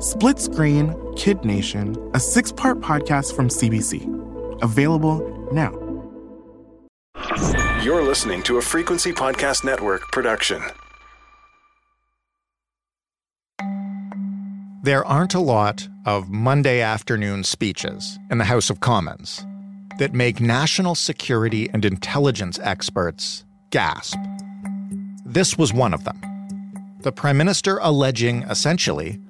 Split Screen Kid Nation, a six part podcast from CBC. Available now. You're listening to a Frequency Podcast Network production. There aren't a lot of Monday afternoon speeches in the House of Commons that make national security and intelligence experts gasp. This was one of them. The Prime Minister alleging, essentially,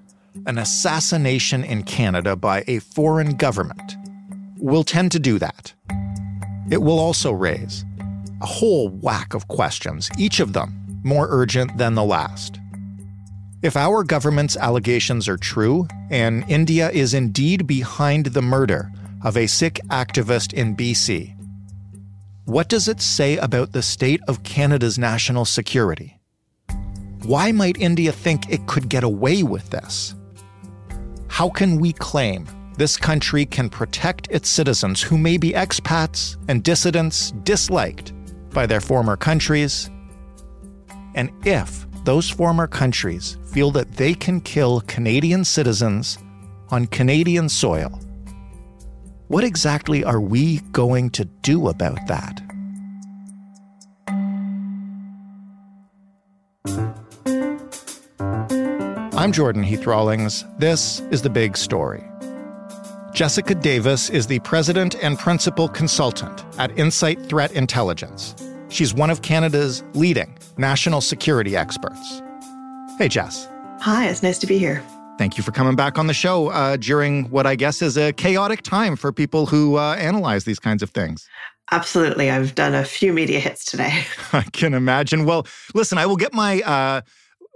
an assassination in Canada by a foreign government will tend to do that. It will also raise a whole whack of questions, each of them more urgent than the last. If our government's allegations are true, and India is indeed behind the murder of a Sikh activist in BC, what does it say about the state of Canada's national security? Why might India think it could get away with this? How can we claim this country can protect its citizens who may be expats and dissidents disliked by their former countries? And if those former countries feel that they can kill Canadian citizens on Canadian soil, what exactly are we going to do about that? I'm Jordan Heath Rawlings. This is The Big Story. Jessica Davis is the president and principal consultant at Insight Threat Intelligence. She's one of Canada's leading national security experts. Hey, Jess. Hi, it's nice to be here. Thank you for coming back on the show uh, during what I guess is a chaotic time for people who uh, analyze these kinds of things. Absolutely. I've done a few media hits today. I can imagine. Well, listen, I will get my uh,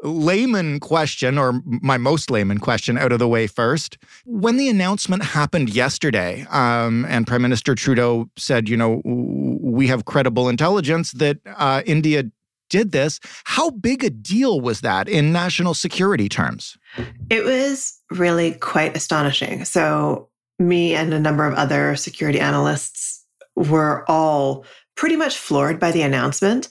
layman question, or my most layman question, out of the way first. When the announcement happened yesterday, um, and Prime Minister Trudeau said, you know, we have credible intelligence that uh, India did this, how big a deal was that in national security terms? It was really quite astonishing. So, me and a number of other security analysts were all pretty much floored by the announcement.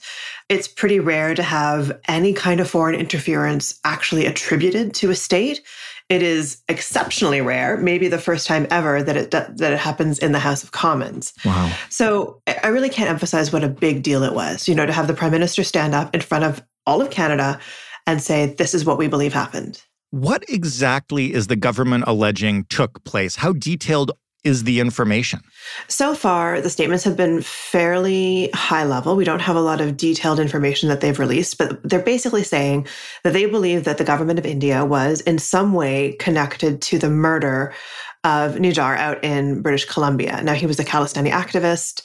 It's pretty rare to have any kind of foreign interference actually attributed to a state. It is exceptionally rare, maybe the first time ever that it that it happens in the House of Commons. Wow. So I really can't emphasize what a big deal it was, you know, to have the prime minister stand up in front of all of Canada and say this is what we believe happened. What exactly is the government alleging took place? How detailed is the information? So far, the statements have been fairly high level. We don't have a lot of detailed information that they've released, but they're basically saying that they believe that the government of India was in some way connected to the murder of Nijjar out in British Columbia. Now, he was a Khalistani activist.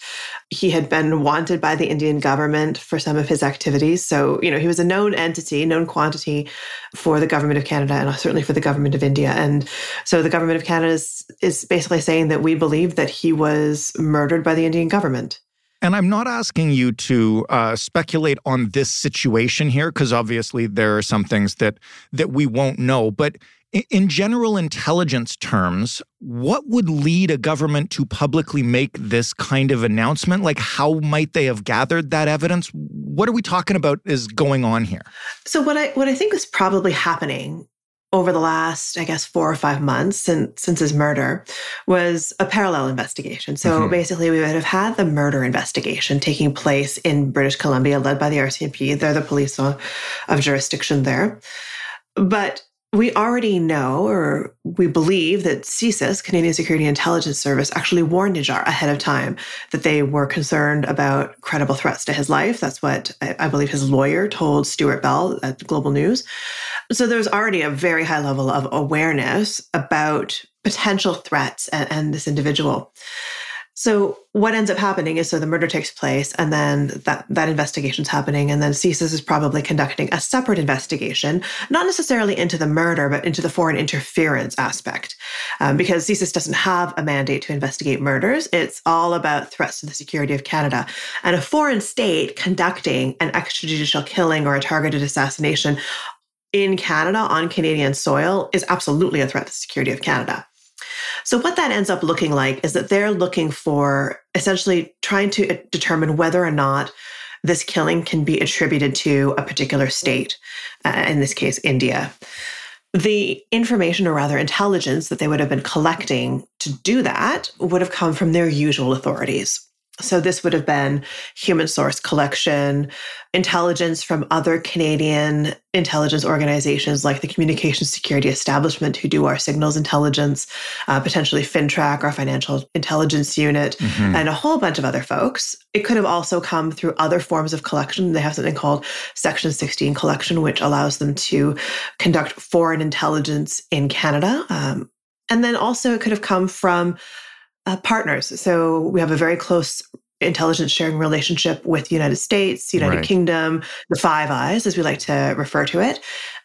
He had been wanted by the Indian government for some of his activities. So, you know, he was a known entity, known quantity for the government of Canada and certainly for the government of India. And so the government of Canada is, is basically saying that we believe that he was murdered by the Indian government. And I'm not asking you to uh, speculate on this situation here, because obviously there are some things that that we won't know. But in general intelligence terms, what would lead a government to publicly make this kind of announcement? Like, how might they have gathered that evidence? What are we talking about is going on here? So, what I what I think is probably happening over the last, I guess, four or five months since since his murder was a parallel investigation. So mm-hmm. basically, we would have had the murder investigation taking place in British Columbia, led by the RCMP. They're the police of, of jurisdiction there. But we already know or we believe that CSIS, Canadian Security Intelligence Service, actually warned Nijjar ahead of time that they were concerned about credible threats to his life. That's what I, I believe his lawyer told Stewart Bell at Global News. So there's already a very high level of awareness about potential threats and, and this individual. So what ends up happening is so the murder takes place and then that that investigation's happening and then CSIS is probably conducting a separate investigation, not necessarily into the murder but into the foreign interference aspect. um, because CSIS doesn't have a mandate to investigate murders. It's all about threats to the security of Canada. And a foreign state conducting an extrajudicial killing or a targeted assassination in Canada on Canadian soil is absolutely a threat to the security of Canada. So, what that ends up looking like is that they're looking for essentially trying to determine whether or not this killing can be attributed to a particular state, uh, in this case, India. The information, or rather intelligence, that they would have been collecting to do that would have come from their usual authorities. So, this would have been human source collection, intelligence from other Canadian intelligence organizations like the Communications Security Establishment, who do our signals intelligence, uh, potentially FINTRAC, our financial intelligence unit, mm-hmm. and a whole bunch of other folks. It could have also come through other forms of collection. They have something called Section 16 collection, which allows them to conduct foreign intelligence in Canada. Um, and then also, it could have come from uh, partners. So we have a very close intelligence sharing relationship with the United States, United right. Kingdom, the Five Eyes, as we like to refer to it.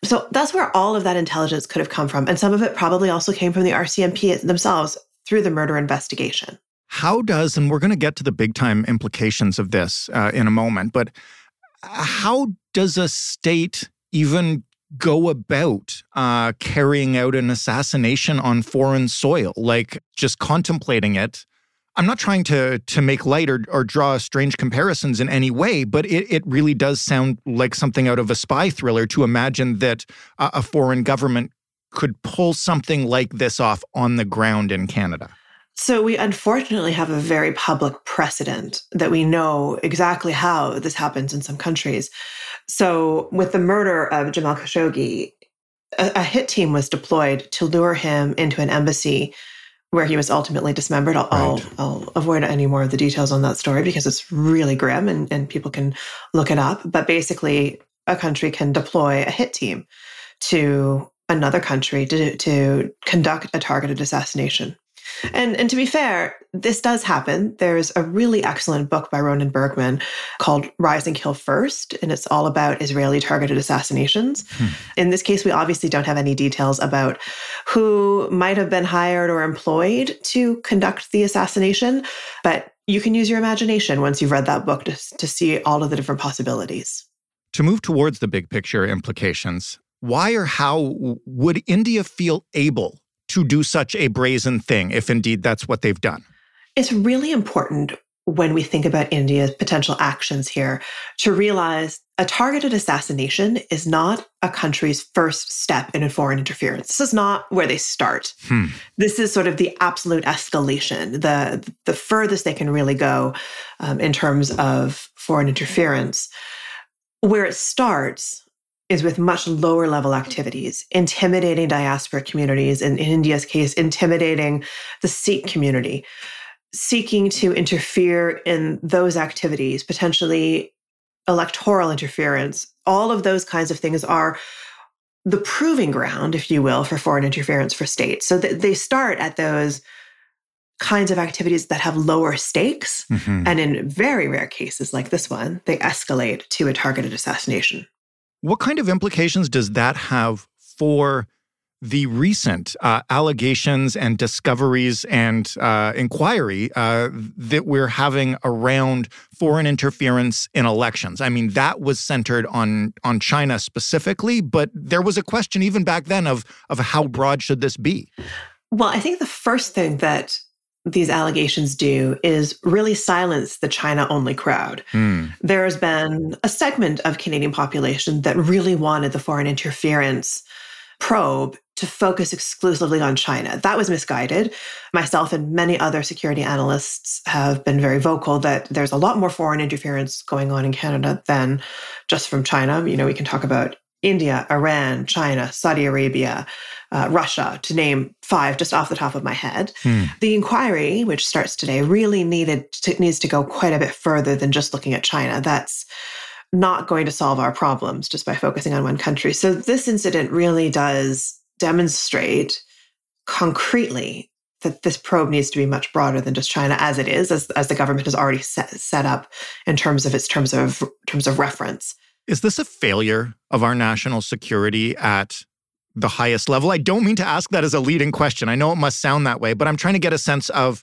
So that's where all of that intelligence could have come from. And some of it probably also came from the RCMP themselves through the murder investigation. How does, and we're going to get to the big time implications of this uh, in a moment, but how does a state even go about uh, carrying out an assassination on foreign soil? Like just contemplating it. I'm not trying to to make light or, or draw strange comparisons in any way, but it, it really does sound like something out of a spy thriller to imagine that uh, a foreign government could pull something like this off on the ground in Canada. So, we unfortunately have a very public precedent that we know exactly how this happens in some countries. So, with the murder of Jamal Khashoggi, a, a hit team was deployed to lure him into an embassy where he was ultimately dismembered. I'll, right. I'll, I'll, avoid any more of the details on that story because it's really grim and, and people can look it up. But basically, a country can deploy a hit team to another country to, to conduct a targeted assassination. And, and to be fair, this does happen. There's a really excellent book by Ronen Bergman called Rise and Kill First, and it's all about Israeli targeted assassinations. Hmm. In this case, we obviously don't have any details about who might have been hired or employed to conduct the assassination, but you can use your imagination once you've read that book to, to see all of the different possibilities. To move towards the big picture implications, why or how would India feel able to do such a brazen thing, if indeed that's what they've done? It's really important when we think about India's potential actions here to realize a targeted assassination is not a country's first step in a foreign interference. This is not where they start. Hmm. This is sort of the absolute escalation, the the furthest they can really go um, in terms of foreign interference. Where it starts is with much lower level activities, intimidating diaspora communities, in, in India's case, intimidating the Sikh community, seeking to interfere in those activities, potentially electoral interference. All of those kinds of things are the proving ground, if you will, for foreign interference for states. So th- they start at those kinds of activities that have lower stakes. Mm-hmm. And in very rare cases like this one, they escalate to a targeted assassination. What kind of implications does that have for the recent uh, allegations and discoveries and uh, inquiry uh, that we're having around foreign interference in elections. I mean, that was centered on on China specifically, but there was a question even back then of of how broad should this be. Well, I think the first thing that these allegations do is really silence the China only crowd. Mm. There has been a segment of Canadian population that really wanted the foreign interference probe to focus exclusively on China. That was misguided. Myself and many other security analysts have been very vocal that there's a lot more foreign interference going on in Canada than just from China. You know, we can talk about India, Iran, China, Saudi Arabia, uh, Russia, to name five just off the top of my head. Hmm. The inquiry, which starts today, really needed to, needs to go quite a bit further than just looking at China. That's not going to solve our problems just by focusing on one country. So this incident really does demonstrate concretely that this probe needs to be much broader than just China as it is, as, as the government has already set, set up in terms of its terms of terms of reference. Is this a failure of our national security at the highest level? I don't mean to ask that as a leading question. I know it must sound that way, but I'm trying to get a sense of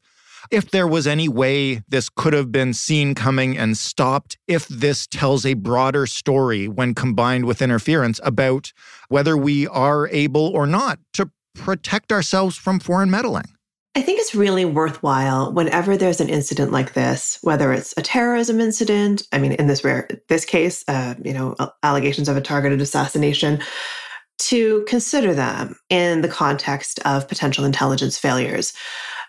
if there was any way this could have been seen coming and stopped, if this tells a broader story when combined with interference about whether we are able or not to protect ourselves from foreign meddling. I think it's really worthwhile whenever there's an incident like this, whether it's a terrorism incident. I mean, in this rare this case, uh, you know, allegations of a targeted assassination, to consider them in the context of potential intelligence failures.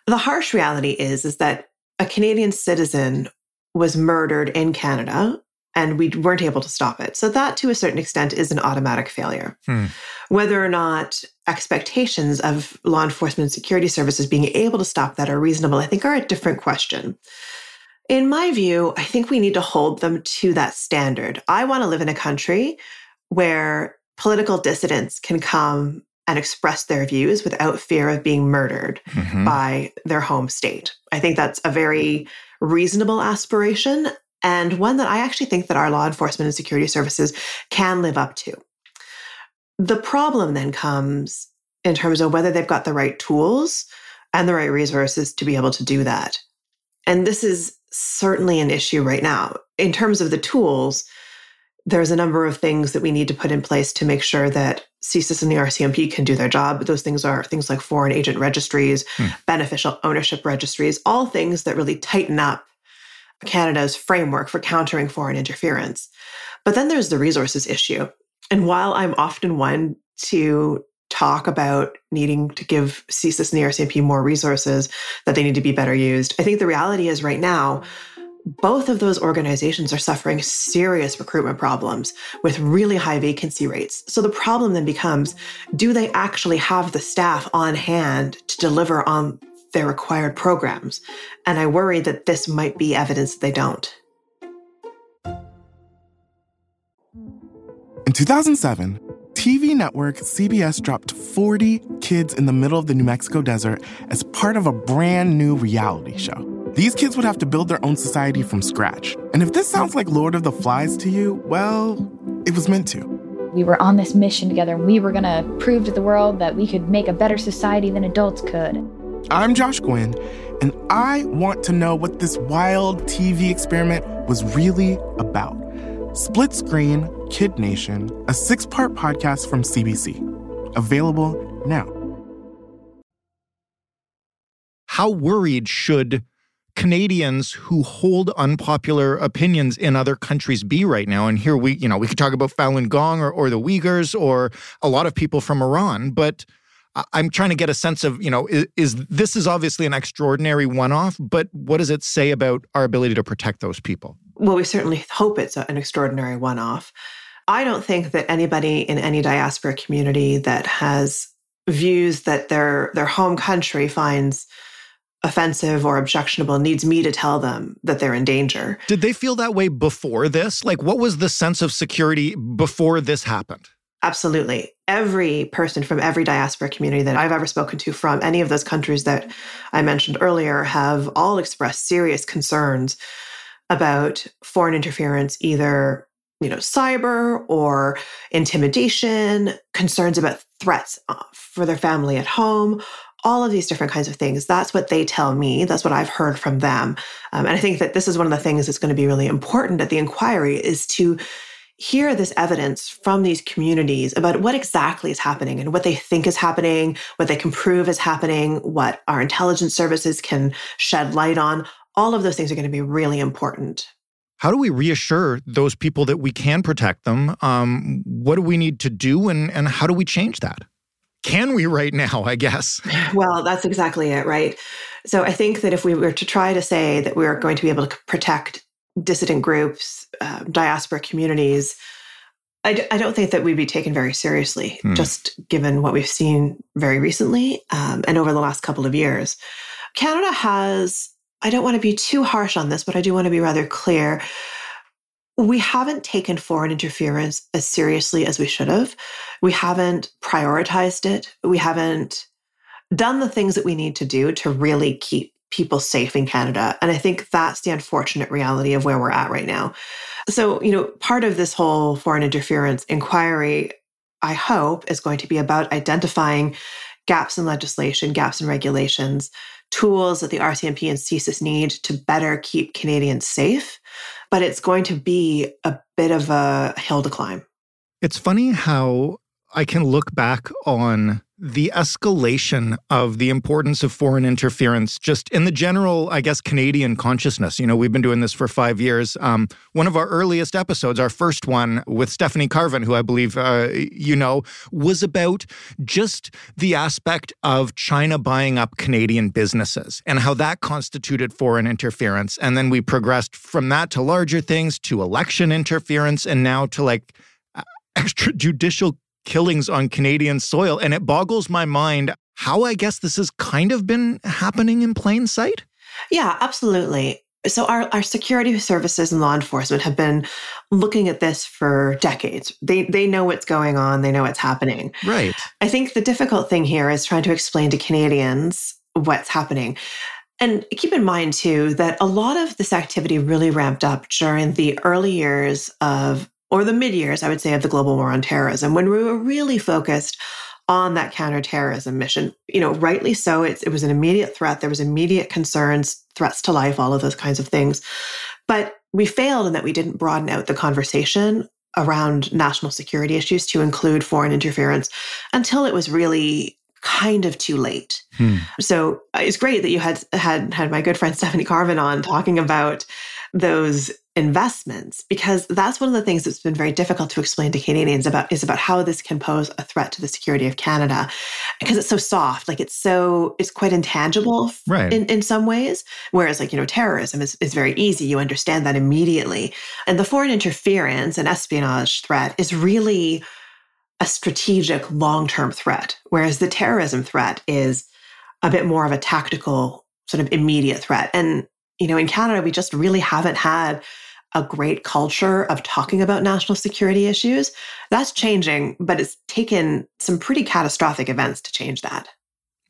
The harsh reality is is that a Canadian citizen was murdered in Canada and we weren't able to stop it. So that to a certain extent is an automatic failure. Hmm. Whether or not expectations of law enforcement and security services being able to stop that are reasonable, I think are a different question. In my view, I think we need to hold them to that standard. I want to live in a country where political dissidents can come and express their views without fear of being murdered mm-hmm. by their home state. I think that's a very reasonable aspiration and one that I actually think that our law enforcement and security services can live up to. The problem then comes in terms of whether they've got the right tools and the right resources to be able to do that. And this is certainly an issue right now. In terms of the tools, there's a number of things that we need to put in place to make sure that CSIS and the RCMP can do their job. Those things are things like foreign agent registries, hmm. beneficial ownership registries, all things that really tighten up Canada's framework for countering foreign interference. But then there's the resources issue. And while I'm often one to talk about needing to give CSIS and the RCMP more resources, that they need to be better used, I think the reality is right now, both of those organizations are suffering serious recruitment problems with really high vacancy rates. So the problem then becomes do they actually have the staff on hand to deliver on their required programs. And I worry that this might be evidence that they don't. In 2007, TV network CBS dropped 40 kids in the middle of the New Mexico desert as part of a brand new reality show. These kids would have to build their own society from scratch. And if this sounds like Lord of the Flies to you, well, it was meant to. We were on this mission together and we were going to prove to the world that we could make a better society than adults could. I'm Josh Gwynn, and I want to know what this wild TV experiment was really about. Split Screen Kid Nation, a six part podcast from CBC. Available now. How worried should Canadians who hold unpopular opinions in other countries be right now? And here we, you know, we could talk about Falun Gong or, or the Uyghurs or a lot of people from Iran, but I'm trying to get a sense of, you know, is, is this is obviously an extraordinary one-off, but what does it say about our ability to protect those people? Well, we certainly hope it's an extraordinary one-off. I don't think that anybody in any diaspora community that has views that their their home country finds offensive or objectionable needs me to tell them that they're in danger. Did they feel that way before this? Like what was the sense of security before this happened? Absolutely. Every person from every diaspora community that I've ever spoken to from any of those countries that I mentioned earlier have all expressed serious concerns about foreign interference, either you know, cyber or intimidation, concerns about threats uh, for their family at home, all of these different kinds of things. That's what they tell me. That's what I've heard from them. Um, and I think that this is one of the things that's going to be really important at the inquiry is to hear this evidence from these communities about what exactly is happening and what they think is happening, what they can prove is happening, what our intelligence services can shed light on. All of those things are going to be really important. How do we reassure those people that we can protect them? Um, what do we need to do, and, and how do we change that? Can we right now, I guess? Well, that's exactly it, right? So I think that if we were to try to say that we're going to be able to protect dissident groups, uh, diaspora communities, I d- I don't think that we'd be taken very seriously, hmm. just given what we've seen very recently um, and over the last couple of years. Canada has, I don't want to be too harsh on this, but I do want to be rather clear. We haven't taken foreign interference as seriously as we should have. We haven't prioritized it. We haven't done the things that we need to do to really keep people safe in Canada. And I think that's the unfortunate reality of where we're at right now. So, you know, part of this whole foreign interference inquiry, I hope, is going to be about identifying gaps in legislation, gaps in regulations, tools that the RCMP and CSIS need to better keep Canadians safe. But it's going to be a bit of a hill to climb. It's funny how I can look back on the escalation of the importance of foreign interference just in the general, I guess, Canadian consciousness. You know, we've been doing this for five years. Um, one of our earliest episodes, our first one with Stephanie Carvin, who I believe uh, you know, was about just the aspect of China buying up Canadian businesses and how that constituted foreign interference. And then we progressed from that to larger things, to election interference, and now to like extrajudicial killings on Canadian soil. And it boggles my mind how I guess this has kind of been happening in plain sight. Yeah, absolutely. So our, our security services and law enforcement have been looking at this for decades. They they know what's going on, they know what's happening. Right. I think the difficult thing here is trying to explain to Canadians what's happening. And keep in mind too that a lot of this activity really ramped up during the early years of or the mid years, I would say, of the global war on terrorism, when we were really focused on that counterterrorism mission. You know, rightly so. it was an immediate threat. There was immediate concerns, threats to life, all of those kinds of things. But we failed in that we didn't broaden out the conversation around national security issues to include foreign interference until it was really kind of too late. Hmm. So uh, it's great that you had had had my good friend Stephanie Carvin on talking about those investments because that's one of the things that's been very difficult to explain to Canadians about is about how this can pose a threat to the security of Canada because it's so soft like it's so it's quite intangible right. in, in some ways whereas like you know terrorism is, is very easy you understand that immediately and the foreign interference and espionage threat is really a strategic long-term threat whereas the terrorism threat is a bit more of a tactical sort of immediate threat and you know, in Canada, we just really haven't had a great culture of talking about national security issues. That's changing, but it's taken some pretty catastrophic events to change that.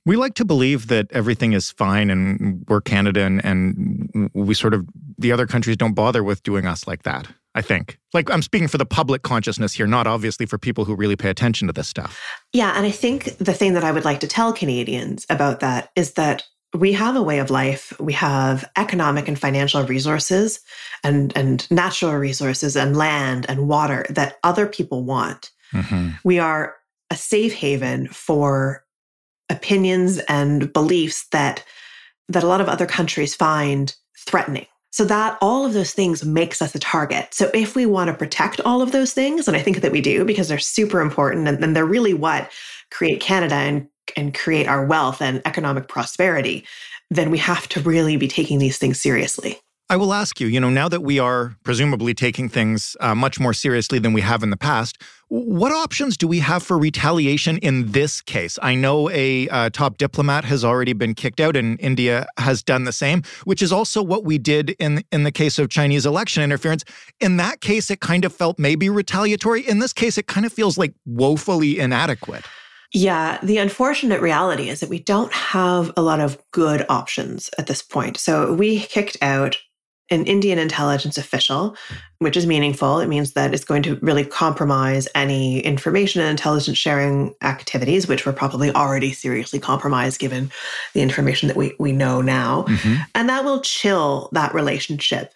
We like to believe that everything is fine and we're Canada and, and we sort of, the other countries don't bother with doing us like that. I think. Like, I'm speaking for the public consciousness here, not obviously for people who really pay attention to this stuff. Yeah. And I think the thing that I would like to tell Canadians about that is that we have a way of life. We have economic and financial resources and, and natural resources and land and water that other people want. Mm-hmm. We are a safe haven for opinions and beliefs that that a lot of other countries find threatening. So that all of those things makes us a target. So if we want to protect all of those things, and I think that we do because they're super important and, and they're really what create Canada and and create our wealth and economic prosperity, then we have to really be taking these things seriously. I will ask you, you know, now that we are presumably taking things uh, much more seriously than we have in the past, what options do we have for retaliation in this case? I know a uh, top diplomat has already been kicked out, and India has done the same, which is also what we did in in the case of Chinese election interference. In that case, it kind of felt maybe retaliatory. In this case, it kind of feels like woefully inadequate. Yeah, the unfortunate reality is that we don't have a lot of good options at this point. So we kicked out an Indian intelligence official, which is meaningful. It means that it's going to really compromise any information and intelligence sharing activities, which were probably already seriously compromised given the information that we, we know now. Mm-hmm. And that will chill that relationship.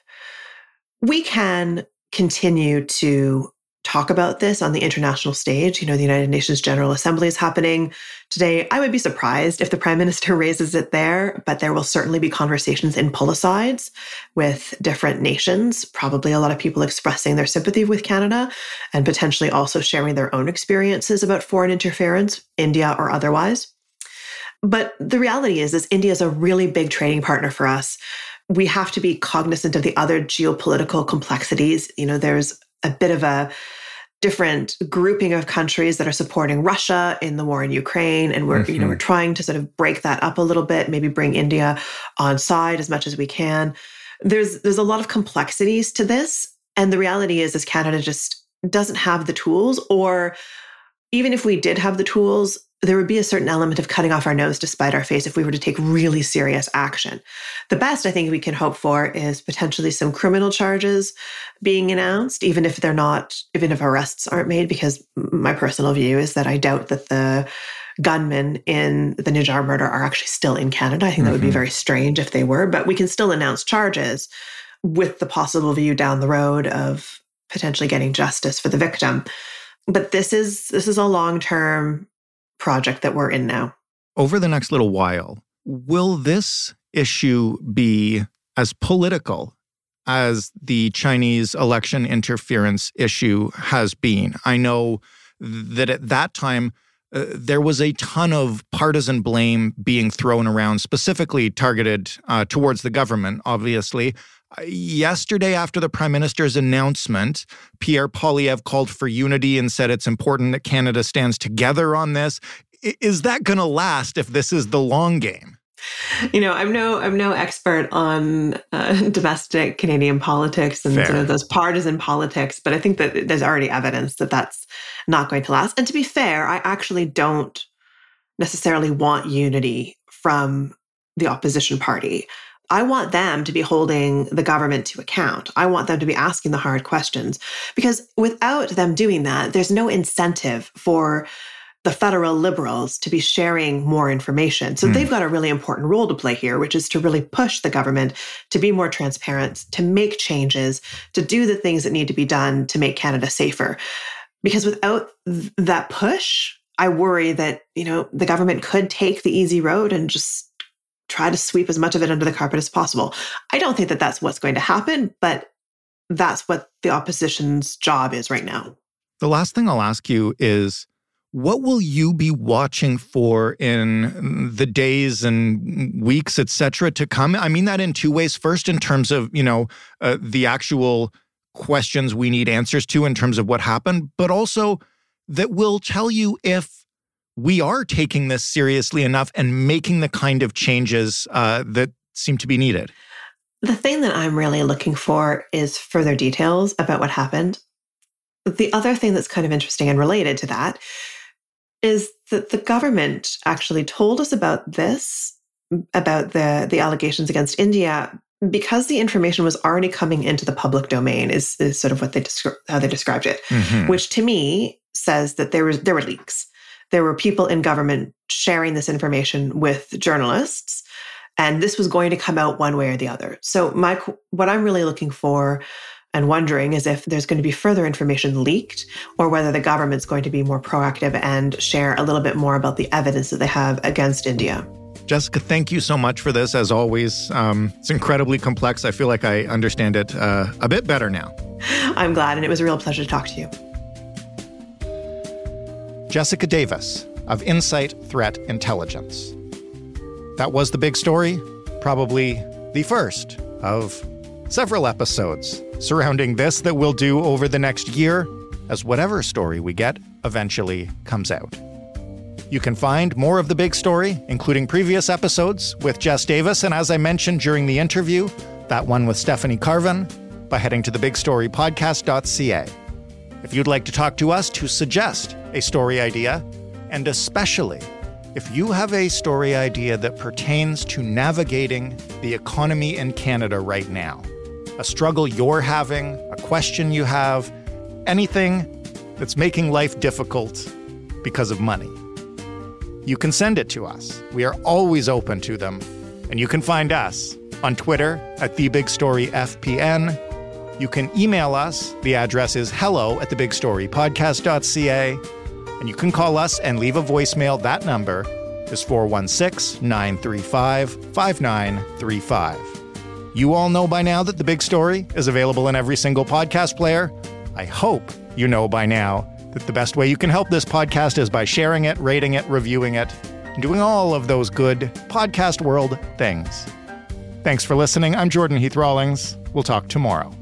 We can continue to talk about this on the international stage. You know, the United Nations General Assembly is happening today. I would be surprised if the prime minister raises it there, but there will certainly be conversations in policides with different nations, probably a lot of people expressing their sympathy with Canada and potentially also sharing their own experiences about foreign interference, India or otherwise. But the reality is, is India is a really big trading partner for us. We have to be cognizant of the other geopolitical complexities. You know, there's a bit of a different grouping of countries that are supporting Russia in the war in Ukraine and we're mm-hmm. you know we're mm-hmm. trying to sort of break that up a little bit maybe bring India on side as much as we can there's there's a lot of complexities to this and the reality is is Canada just doesn't have the tools or even if we did have the tools there would be a certain element of cutting off our nose to spite our face if we were to take really serious action. The best I think we can hope for is potentially some criminal charges being announced, even if they're not, even if arrests aren't made, because my personal view is that I doubt that the gunmen in the Nijjar murder are actually still in Canada. I think that would be mm-hmm. very strange if they were, but we can still announce charges with the possible view down the road of potentially getting justice for the victim. But this is this is a long-term project that we're in now. Over the next little while, will this issue be as political as the Chinese election interference issue has been? I know that at that time, uh, there was a ton of partisan blame being thrown around, specifically targeted uh, towards the government, obviously. Yesterday, after the prime minister's announcement, Pierre Poilievre called for unity and said it's important that Canada stands together on this. Is that going to last if this is the long game? You know, I'm no I'm no expert on uh, domestic Canadian politics and sort of those partisan politics, but I think that there's already evidence that that's not going to last. And to be fair, I actually don't necessarily want unity from the opposition party. I want them to be holding the government to account. I want them to be asking the hard questions because without them doing that, there's no incentive for the federal liberals to be sharing more information. So mm. they've got a really important role to play here, which is to really push the government to be more transparent, to make changes, to do the things that need to be done to make Canada safer. Because without th- that push, I worry that, you know, the government could take the easy road and just try to sweep as much of it under the carpet as possible. I don't think that that's what's going to happen, but that's what the opposition's job is right now. The last thing I'll ask you is what will you be watching for in the days and weeks, et cetera, to come? I mean that in two ways. First, in terms of, you know, uh, the actual questions we need answers to in terms of what happened, but also that will tell you if we are taking this seriously enough and making the kind of changes uh, that seem to be needed. The thing that I'm really looking for is further details about what happened. The other thing that's kind of interesting and related to that is that the government actually told us about this, about the, the allegations against India, because the information was already coming into the public domain, is, is sort of what they descri- how they described it, mm-hmm. which to me says that there was there were leaks. There were people in government sharing this information with journalists, and this was going to come out one way or the other. So my what I'm really looking for and wondering is if there's going to be further information leaked or whether the government's going to be more proactive and share a little bit more about the evidence that they have against India. Jessica, thank you so much for this. As always, um, it's incredibly complex. I feel like I understand it uh, a bit better now. I'm glad, and it was a real pleasure to talk to you. Jessica Davis of Insight Threat Intelligence. That was the big story, probably the first of several episodes surrounding this that we'll do over the next year as whatever story we get eventually comes out. You can find more of the big story, including previous episodes with Jess Davis, and as I mentioned during the interview, that one with Stephanie Carvin, by heading to thebigstorypodcast.ca. If you'd like to talk to us to suggest a story idea, and especially if you have a story idea that pertains to navigating the economy in Canada right now, a struggle you're having, a question you have, anything that's making life difficult because of money. You can send it to us. We are always open to them. And you can find us on Twitter at TheBigStoryFPN. You can email us. The address is hello at thebigstorypodcast.ca. And you can call us and leave a voicemail. That number is 416 935 5935. You all know by now that The Big Story is available in every single podcast player. I hope you know by now that the best way you can help this podcast is by sharing it, rating it, reviewing it, and doing all of those good podcast world things. Thanks for listening. I'm Jordan Heath Rawlings. We'll talk tomorrow.